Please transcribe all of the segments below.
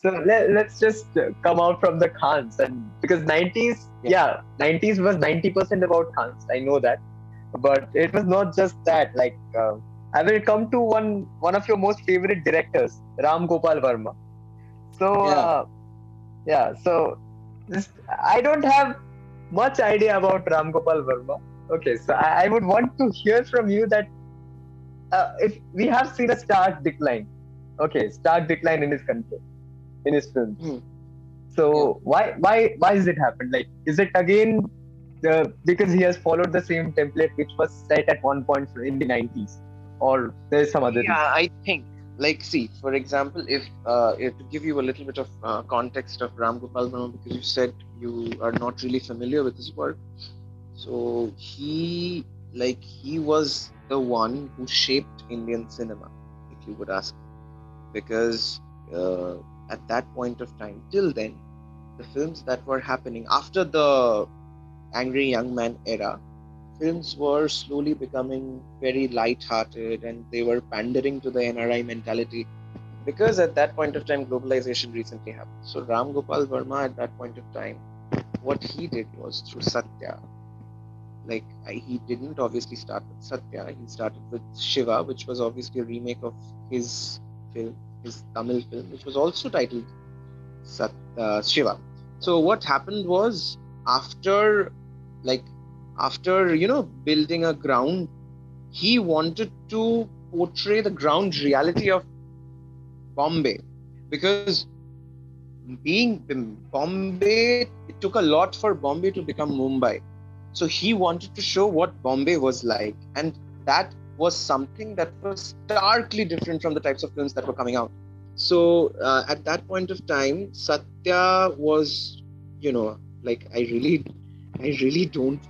so let, let's just come out from the Khans and because 90s, yeah, yeah 90s was 90% about Khans. I know that, but it was not just that. Like uh, I will come to one one of your most favorite directors, Ram Gopal Verma. So yeah, uh, yeah so this, I don't have much idea about Ram Gopal Verma. Okay, so I, I would want to hear from you that uh, if we have seen a stark decline, okay, stark decline in his country in his films. Hmm. So why why why is it happened? Like, is it again the because he has followed the same template which was set at one point in the nineties, or there's some other? Yeah, I think. Like, see, for example, if, uh, if to give you a little bit of uh, context of Ram Gopal Verma, because you said you are not really familiar with his work, so he like he was the one who shaped Indian cinema, if you would ask, because uh, at that point of time. Till then, the films that were happening after the Angry Young Man era, films were slowly becoming very light-hearted and they were pandering to the NRI mentality because at that point of time globalization recently happened. So Ram Gopal Verma at that point of time, what he did was through Satya. Like he didn't obviously start with Satya, he started with Shiva, which was obviously a remake of his film his Tamil film, which was also titled Sat, uh, Shiva. So what happened was after, like, after you know building a ground, he wanted to portray the ground reality of Bombay, because being Bombay, it took a lot for Bombay to become Mumbai. So he wanted to show what Bombay was like, and that was something that was starkly different from the types of films that were coming out. So uh, at that point of time, Satya was, you know, like I really, I really don't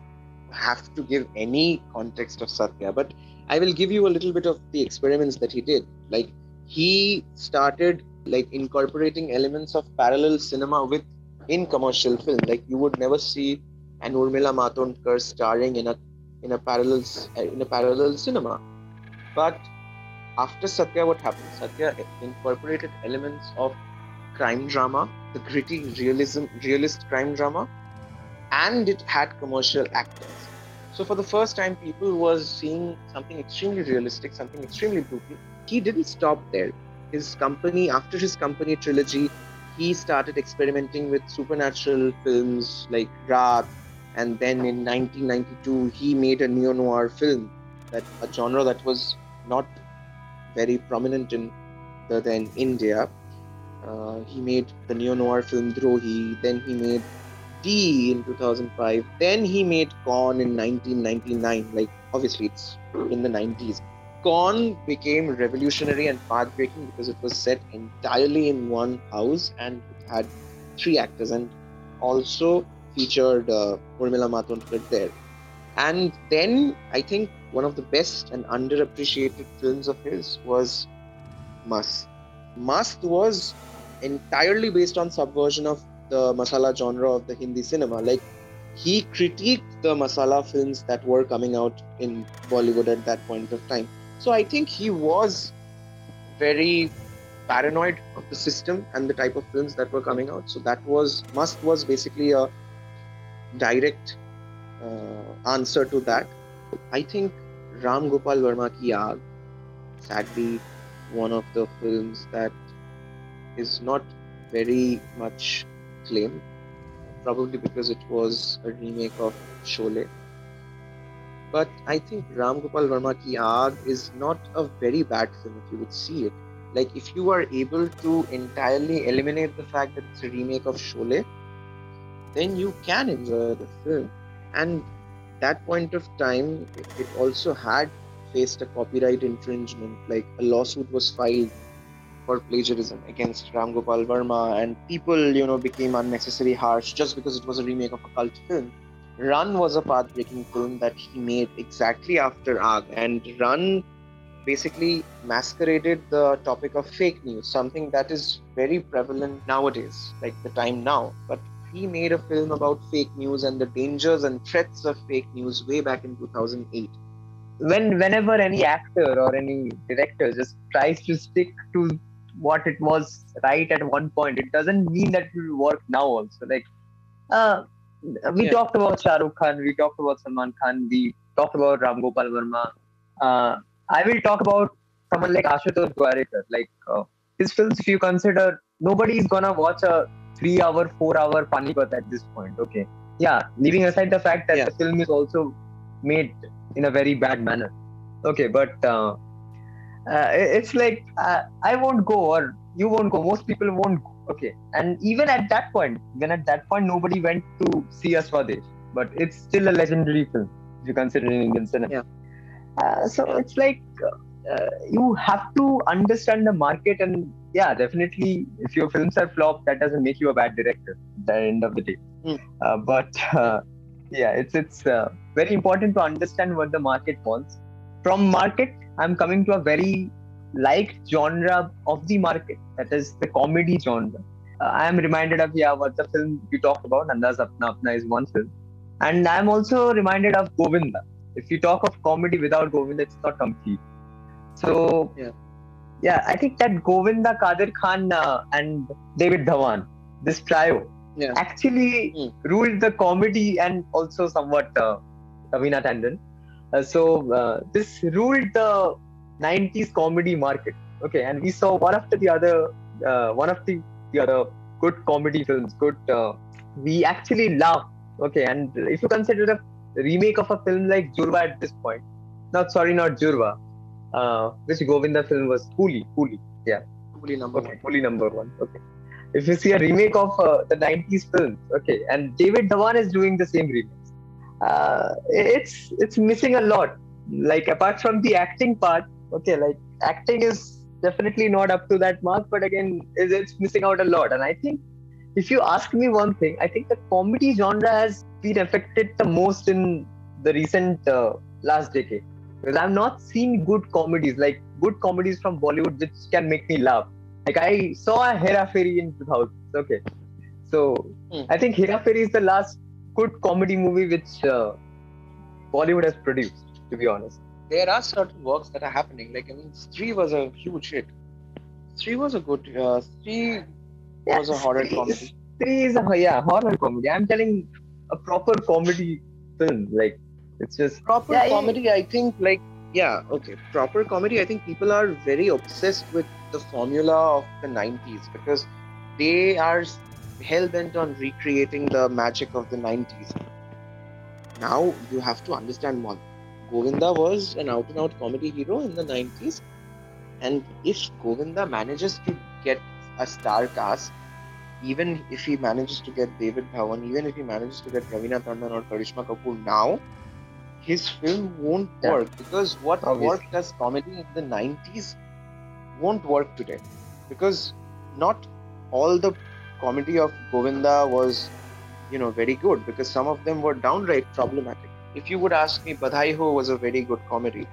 have to give any context of Satya, but I will give you a little bit of the experiments that he did. Like he started like incorporating elements of parallel cinema with in commercial film. Like you would never see an Urmila Matondkar starring in a in a parallel eh, in a parallel cinema. But after Satya, what happened? Satya incorporated elements of crime drama, the gritty realism, realist crime drama, and it had commercial actors. So for the first time, people was seeing something extremely realistic, something extremely brutal. He didn't stop there. His company, after his company trilogy, he started experimenting with supernatural films like Raat, and then in 1992 he made a neo noir film that a genre that was not very prominent in the then India. Uh, he made the neo noir film Drohi, then he made D in 2005, then he made Kaun in 1999. Like, obviously, it's in the 90s. Kaun became revolutionary and path breaking because it was set entirely in one house and it had three actors and also featured uh, Urmila Matondkar there. And then I think one of the best and underappreciated films of his was Mast. Mast was entirely based on subversion of the masala genre of the Hindi cinema. Like he critiqued the masala films that were coming out in Bollywood at that point of time. So I think he was very paranoid of the system and the type of films that were coming out. So that was Mast was basically a direct uh, answer to that. I think Ram Gopal Verma Ki Aag, sadly, one of the films that is not very much claimed, probably because it was a remake of Sholay. But I think Ram Gopal Verma Ki Aag is not a very bad film if you would see it. Like, if you are able to entirely eliminate the fact that it's a remake of Sholay, then you can enjoy the film. And that point of time it also had faced a copyright infringement like a lawsuit was filed for plagiarism against Ram Gopal Verma and people you know became unnecessarily harsh just because it was a remake of a cult film. Rann was a path breaking film that he made exactly after Aag and Rann basically masqueraded the topic of fake news something that is very prevalent nowadays like the time now. But he made a film about fake news and the dangers and threats of fake news way back in 2008 when whenever any actor or any director just tries to stick to what it was right at one point, it doesn't mean that it will work now also. Like, uh, we Yeah. talked about Shah Rukh Khan, we talked about Salman Khan, we talked about Ram Gopal Verma. Uh, I will talk about someone like Ashutosh Gowariker. Like uh, his films, if you consider, nobody is gonna watch a three-hour, four-hour Panipat at this point. Okay, yeah. Leaving aside the fact that Yeah. the film is also made in a very bad manner. Okay, but uh, uh, it's like uh, I won't go or you won't go. Most people won't go. Okay, and even at that point, when at that point, nobody went to see a Swadesh, but it's still a legendary film if you consider in Indian cinema. Yeah. Uh, so it's like uh, you have to understand the market, and yeah, definitely, if your films are flop, that doesn't make you a bad director. At the end of the day, Hmm. uh, but uh, yeah, it's it's uh, very important to understand what the market wants. From market, I'm coming to a very liked genre of the market, that is the comedy genre. Uh, I am reminded of yeah, what the film you talked about, Andaaz Apna Apna is one film, and I'm also reminded of Govinda. If you talk of comedy without Govinda, it's not complete. So Yeah. Yeah, I think that Govinda, Kader Khan, uh, and David Dhawan, this trio, Yeah. actually Hmm. ruled the comedy and also somewhat uh, Raveena Tandon. Uh, so uh, this ruled the 90s comedy market. Okay, and we saw one after the other, uh, one of the, the other good comedy films. Good, uh, we actually laughed. Okay, and if you consider the remake of a film like Judwaa at this point, not sorry, not Judwaa, uh, which Govinda film was Coolie, Coolie. Probably number Okay, one. fully number one. Okay. If you see a remake of uh, the 90s films, okay, and David Dhawan is doing the same remix, uh, it's it's missing a lot. Like apart from the acting part, okay, like acting is definitely not up to that mark, but again, it's, it's missing out a lot. And I think if you ask me one thing, I think the comedy genre has been affected the most in the recent uh, last decade because I've not seen good comedies like good comedies from Bollywood which can make me laugh. Like I saw a Hera Pheri in 2000. Okay, so Hmm. I think Hera Pheri is the last good comedy movie which uh, Bollywood has produced. To be honest, There are certain works that are happening. Like I mean, Stree was a huge hit. Stree was a good. Uh, Stree was a horror Stree- comedy. Stree is a yeah horror comedy. I'm telling a proper comedy film. Like it's just proper Yeah, yeah. comedy i think like yeah okay. Proper comedy i think people are very obsessed with the formula of the 90s because they are hell-bent on recreating the magic of the 90s now you have to understand one. Govinda was an out-and-out comedy hero in the 90s and if govinda manages to get a star cast even if he manages to get David Dhawan, even if he manages to get Raveena Tandon or Karishma Kapoor now, his film won't Yeah. work because what Obviously. worked as comedy in the 90s won't work today because not all the comedy of Govinda was you know very good because some of them were downright problematic if you would ask me Badhai Ho was a very good comedy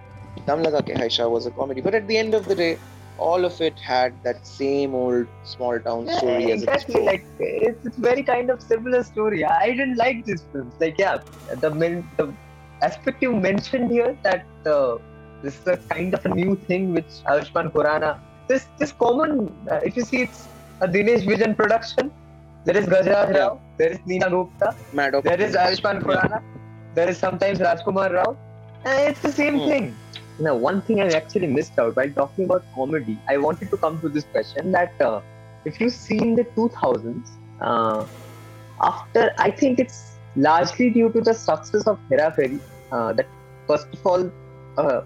Dum Laga Ke Haisha was a comedy but at the end of the day all of it had that same old small town Yeah, story as its exactly. Like it's, it's very kind of similar story. I didn't like these films. Like yeah, the men, the aspect you mentioned here that uh, this is a kind of a new thing which Ayushmann Khurrana. This this common. Uh, if you see, it's a Dinesh Vijan production. There is Gajraj Yeah. Rao. There is Neena Gupta. Mad There is Ayushmann Khurrana. There is sometimes Rajkumar Rao. And it's the same Hmm. thing. Now, one thing I actually missed out while talking about comedy, I wanted to come to this question that uh, if you see in the 2000s, uh, after I think it's largely due to the success of Hera Pheri, uh, that first of all, uh,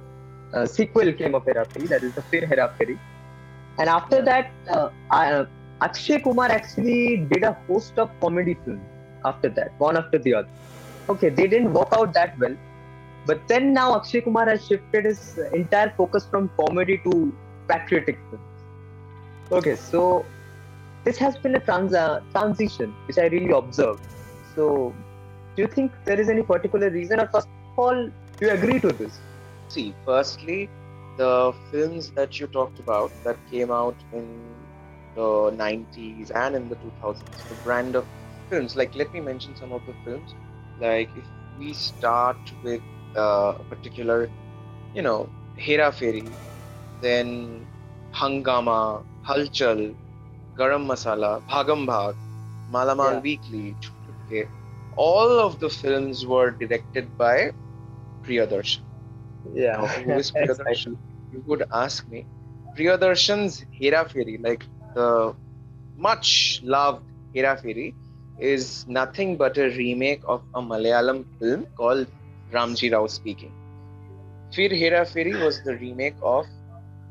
a sequel came of Hera Pheri, that is the Phir Hera Pheri. And after that, uh, I, Akshay Kumar actually did a host of comedy films after that, one after the other. Okay, they didn't work out that well. But then now Akshay Kumar has shifted his entire focus from comedy to patriotic films. Okay, so this has been a trans- uh, transition which I really observed. So, do you think there is any particular reason, or first of all, do you agree to this? See, firstly, the films that you talked about that came out in the 90s and in the 2000s, the brand of films, like let me mention some of the films. Like if we start with uh, a particular, you know, Hera Pheri, then Hungama, Halchal, Garam Masala, Bhagam Bhag, Malamal Yeah. Weekly, okay, all of the films were directed by Priyadarshan. Yeah. Now, who is. Priyadarshan? You would ask me. Priyadarshan's Hera Pheri, like the much loved Hera Pheri, is nothing but a remake of a Malayalam film called Ramji Rao Speaking. Phir Hera Pheri was the remake of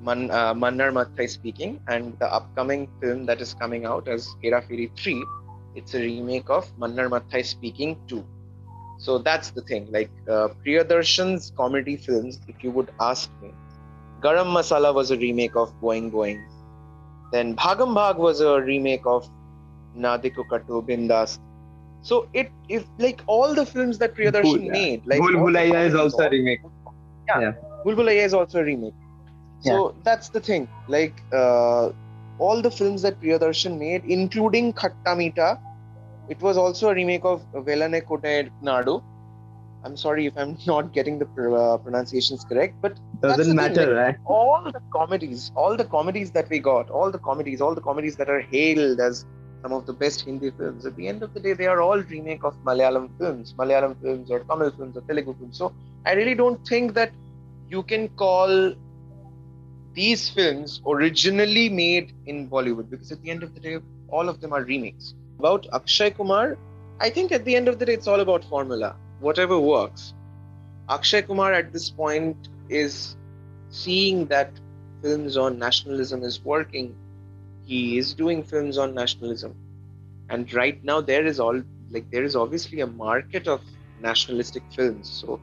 Man, uh, Mannar Mathai Speaking, and the upcoming film that is coming out as Hera Pheri 3, it's a remake of Mannar Mathai Speaking 2. So that's the thing. Like uh, Priyadarshan's comedy films, if you would ask me, Garam Masala was a remake of Boeing Boeing. Then Bhagam Bhag was a remake of Nadiko Katu Bindas. So it if like all the films that Priyadarshan Bhul- made, like Bhul Bhulaiya is also a remake. Bhul Bhulaiya is also a remake. So that's the thing. Like uh, all the films that Priyadarshan made, including Khatta Meetha, it was also a remake of Velane Kode Nadu. I'm sorry if I'm not getting the pr- uh, pronunciations correct, but Doesn't thing, matter, right? all the comedies, all the comedies that we got, all the comedies, all the comedies that are hailed as some of the best Hindi films, at the end of the day, they are all remake of Malayalam films, Malayalam films or Tamil films or Telugu films. So I really don't think that you can call these films originally made in Bollywood because at the end of the day, all of them are remakes. About Akshay Kumar, I think at the end of the day, it's all about formula. Whatever works. Akshay Kumar at this point is seeing that films on nationalism is working. He is doing films on nationalism. And right now there is all like there is obviously a market of nationalistic films. So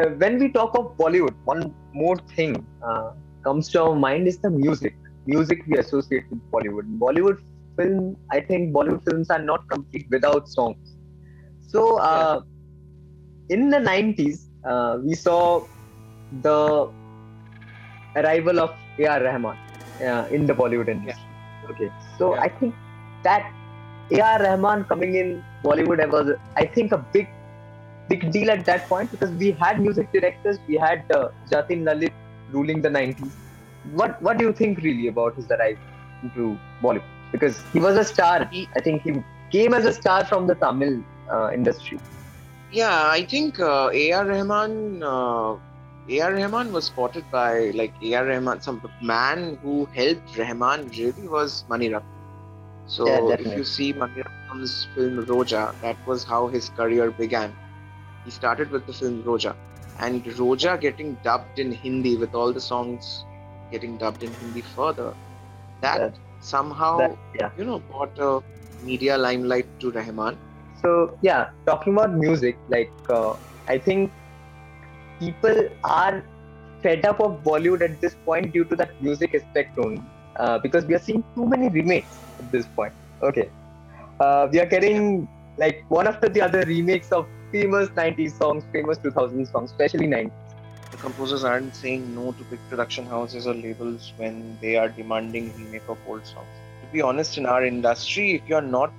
Uh, when we talk of Bollywood, one more thing uh, comes to our mind is the music. Music we associate with Bollywood. Bollywood film, I think Bollywood films are not complete without songs. So, uh, in the 90s, uh, we saw the arrival of A.R. Rahman uh, in the Bollywood industry. Okay, so Yeah. I think that A.R. Rahman coming in Bollywood was, I think, a big, big deal at that point because we had music directors, we had uh, Jatin Lalit ruling the 90s. What What do you think really about his arrival into Bollywood? Because he was a star. He- I think he came as a star from the Tamil uh, industry. Yeah, I think uh, A.R. Rahman, uh, A.R. Rahman was spotted by like A.R. Rahman. Some man who helped Rahman really was Mani Ratnam. So Yeah, if you see Mani Ratnam's film Roja, that was how his career began. He started with the film Roja, and Roja getting dubbed in Hindi with all the songs getting dubbed in Hindi further. That, That- somehow, that- yeah. you know, brought a media limelight to Rahman. So yeah, talking about music, like uh, I think people are fed up of Bollywood at this point due to that music aspect only, uh, because we are seeing too many remakes at this point. Okay, uh, we are getting like one after the other remakes of famous 90s songs, famous 2000s songs, especially 90s. the composers aren't saying no to big production houses or labels when they are demanding remake of old songs. To be honest, in our industry, if you're not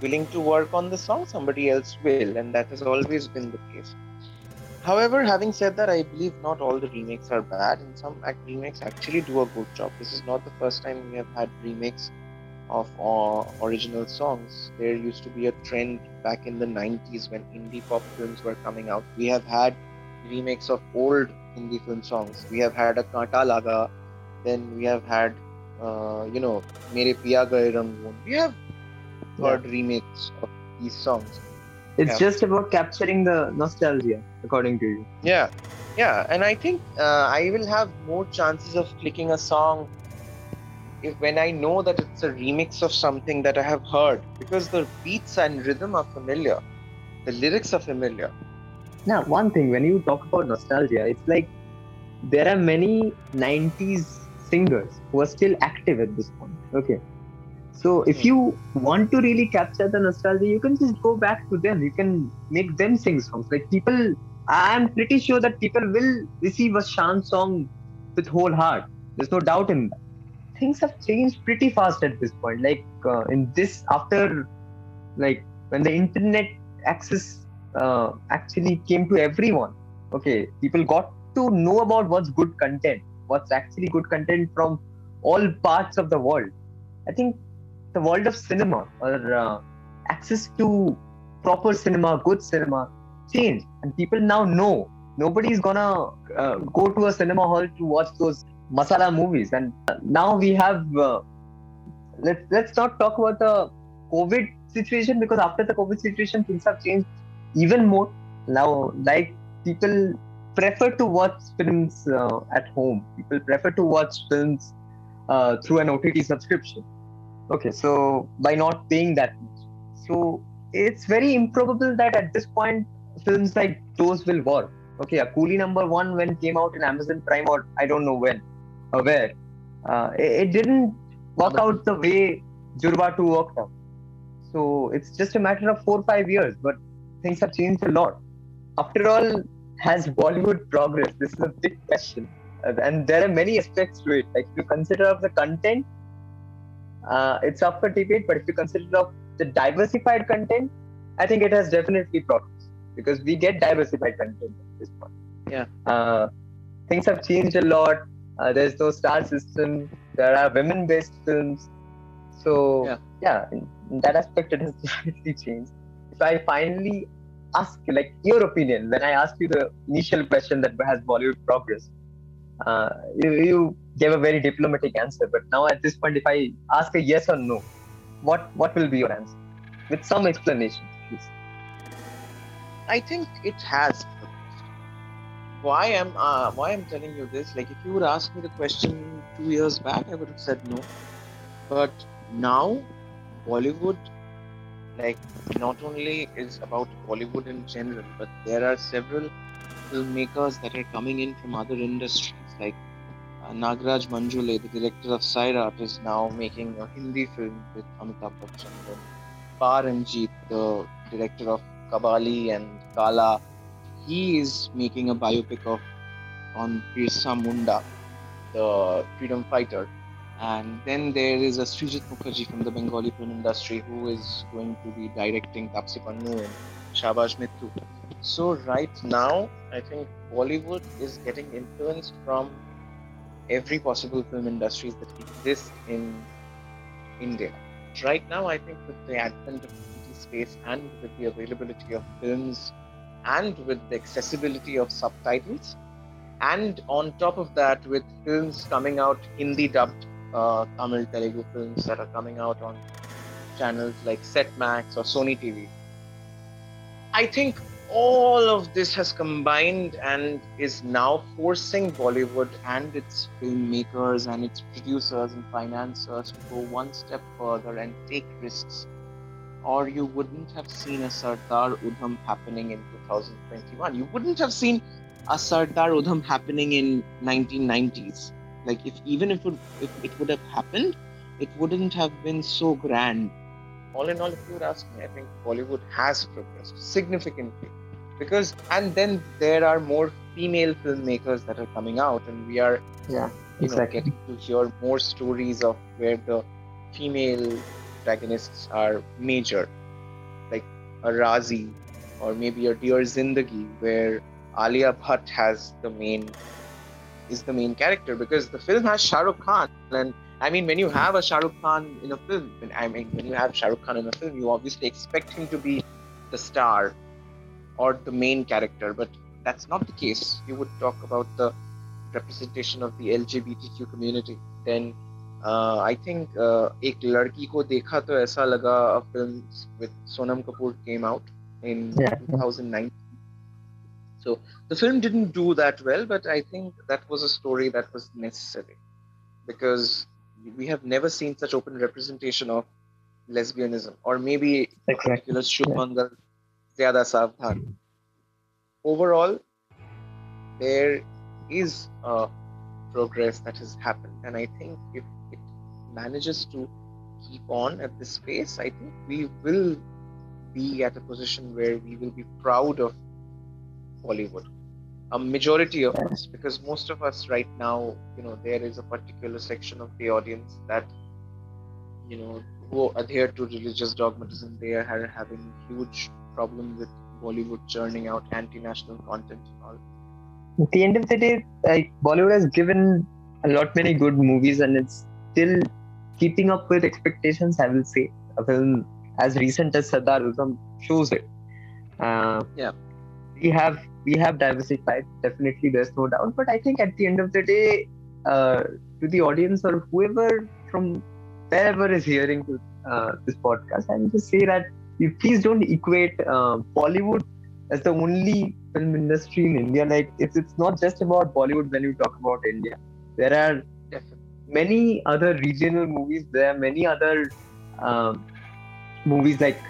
willing to work on the song, somebody else will, and that has always been the case. However, having said that, I believe not all the remakes are bad, and some remakes actually do a good job. This is not the first time we have had remakes of uh, original songs. There used to be a trend back in the 90s when indie pop films were coming out. We have had remakes of old Hindi film songs. We have had a Kanta Laga, then we have had, uh, you know, Mere Piya Gaye Rangoon. We have heard remakes of these songs. It's Yeah. just about capturing the nostalgia, according to you. Yeah, yeah, and I think uh, I will have more chances of clicking a song if when I know that it's a remix of something that I have heard because the beats and rhythm are familiar, the lyrics are familiar. Now, one thing when you talk about nostalgia, it's like there are many 90s singers who are still active at this point. Okay. So, if Hmm. you want to really capture the nostalgia, you can just go back to them. You can make them sing songs. Like, people, I'm pretty sure that people will receive a Shan song with whole heart. There's no doubt in that. Things have changed pretty fast at this point. Like, uh, in this, after, like, when the internet access uh, actually came to everyone. Okay, people got to know about what's good content, what's actually good content from all parts of the world. I think the world of cinema or uh, access to proper cinema, good cinema, changed, and people now know nobody's gonna uh, go to a cinema hall to watch those masala movies. And now we have. Uh, let's let's not talk about the COVID situation because after the COVID situation, things have changed even more. Now, like people prefer to watch films uh, at home. People prefer to watch films uh, through an OTT subscription. Okay, so by not paying that much, so it's very improbable that at this point films like those will work. Okay, a Coolie number one when came out in Amazon Prime or I don't know when where, uh, it, it, didn't work out the way Judwaa 2 worked out. So it's just a matter of four five years, but things have changed a lot. After all, has Bollywood progressed? This is a big question, uh, and there are many aspects to it. Like if you consider of the content, uh, it's up for debate. But if you consider of the diversified content, I think it has definitely progressed because we get diversified content at this point. Yeah. Uh, things have changed a lot. Uh, there's no star system. There are women-based films. So yeah, yeah in, in that aspect, it has definitely changed. If I finally ask like your opinion when I asked you the initial question that has Bollywood progress. Uh, you, you, gave a very diplomatic answer, but now at this point, if I ask a yes or no, what what will be your answer with some explanation, please? I think it has. Why am uh, why I'm telling you this? Like, if you would ask me the question two years back, I would have said no. But now, Bollywood like not only is about Bollywood in general, but there are several filmmakers that are coming in from other industries. Like uh, Nagraj Manjule, the director of Sairat, is now making a Hindi film with Amitabh Bachchan. Paar the director of Kabali and Kala, he is making a biopic of on Birsa Munda, the freedom fighter and then there is a Srijit Mukherjee from the Bengali film industry who is going to be directing Taapsee Pannu and Shabaash Mithu. So right now, I think Bollywood is getting influenced from every possible film industries that exist in India. Right now, I think with the advent of OTT space and with the availability of films and with the accessibility of subtitles, and on top of that, with films coming out Hindi dubbed uh, Tamil Telugu films that are coming out on channels like Setmax or Sony TV. I think all of this has combined and is now forcing Bollywood and its filmmakers and its producers and financiers to go one step further and take risks. Or you wouldn't have seen a Sardar Udham happening in 2021. You wouldn't have seen a Sardar Udham happening in 1990s like if even if it, if it would have happened, it wouldn't have been so grand. All in all, if you would ask me, I think Bollywood has progressed significantly because and then there are more female filmmakers that are coming out and we are yeah exactly. know getting to hear more stories of where the female protagonists are major like a Raazi or maybe a Dear Zindagi where Alia Bhatt has the main is the main character because the film has Shah Rukh Khan. And I mean when you have a Shah Rukh Khan in a film I mean when you have Shah Rukh Khan in a film you obviously expect him to be the star or the main character but that's not the case. You would talk about the representation of the LGBTQ community then uh, I think uh, एक लड़की को देखा तो ऐसा लगा film with Sonam Kapoor came out in yeah. 2019. So the film didn't do that well, but I think that was a story that was necessary because we have never seen such open representation of lesbianism, or maybe exactly. Shubh Mangal yeah. Zyada Savdhan. Overall, there is progress that has happened, and I think if manages to keep on at this pace, I think we will be at a position where we will be proud of Bollywood. A majority of us, because most of us right now, you know, there is a particular section of the audience that, you know, who adhere to religious dogmatism. They are having huge problem with Bollywood churning out anti-national content and all. At the end of the day, like Bollywood has given a lot many good movies, and it's still keeping up with expectations. I will say a film as recent as Sardar Udham shows it. Uh, Yeah. we have we have diversified. Definitely, there's no doubt. But I think at the end of the day, uh, to the audience or whoever from wherever is hearing uh, this podcast, I will just say that you please don't equate uh, Bollywood as the only film industry in India. Like it's it's not just about Bollywood when you talk about India. There are Definitely. Many other regional movies. There are many other um, movies like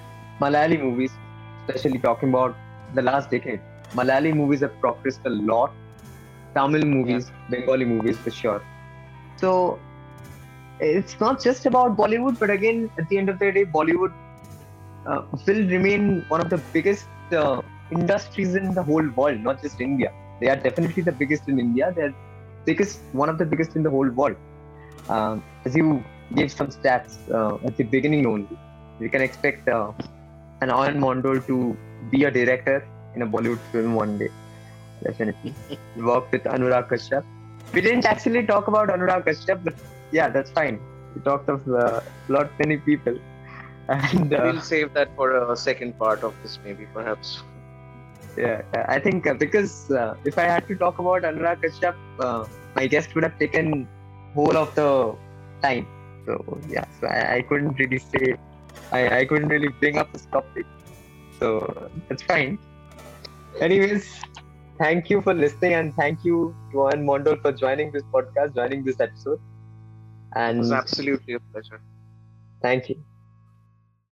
Malayali movies, especially talking about the last decade. Malayali movies have progressed a lot. Tamil movies, Bengali movies for sure. So it's not just about Bollywood, but again, at the end of the day, Bollywood uh, will remain one of the biggest uh, industries in the whole world, not just India. They are definitely the biggest in India. They're biggest, one of the biggest in the whole world. Um, as you gave some stats uh, at the beginning only, we can expect uh, an Ayan Mondal to be a director in a Bollywood film one day. Definitely. He worked with Anurag Kashyap. We didn't actually talk about Anurag Kashyap, but yeah, that's fine. We talked of uh, lot many people. And uh, We'll save that for a second part of this, maybe, perhaps. yeah, I think uh, because uh, if I had to talk about Anurag Kashyap, uh, my guest would have taken whole of the time. So yeah, so I, I couldn't really say, I, I couldn't really bring up this topic. So that's fine. Anyways, thank you for listening and thank you to Ayan Mondal for joining this podcast, joining this episode. It was And absolutely a pleasure. thank you.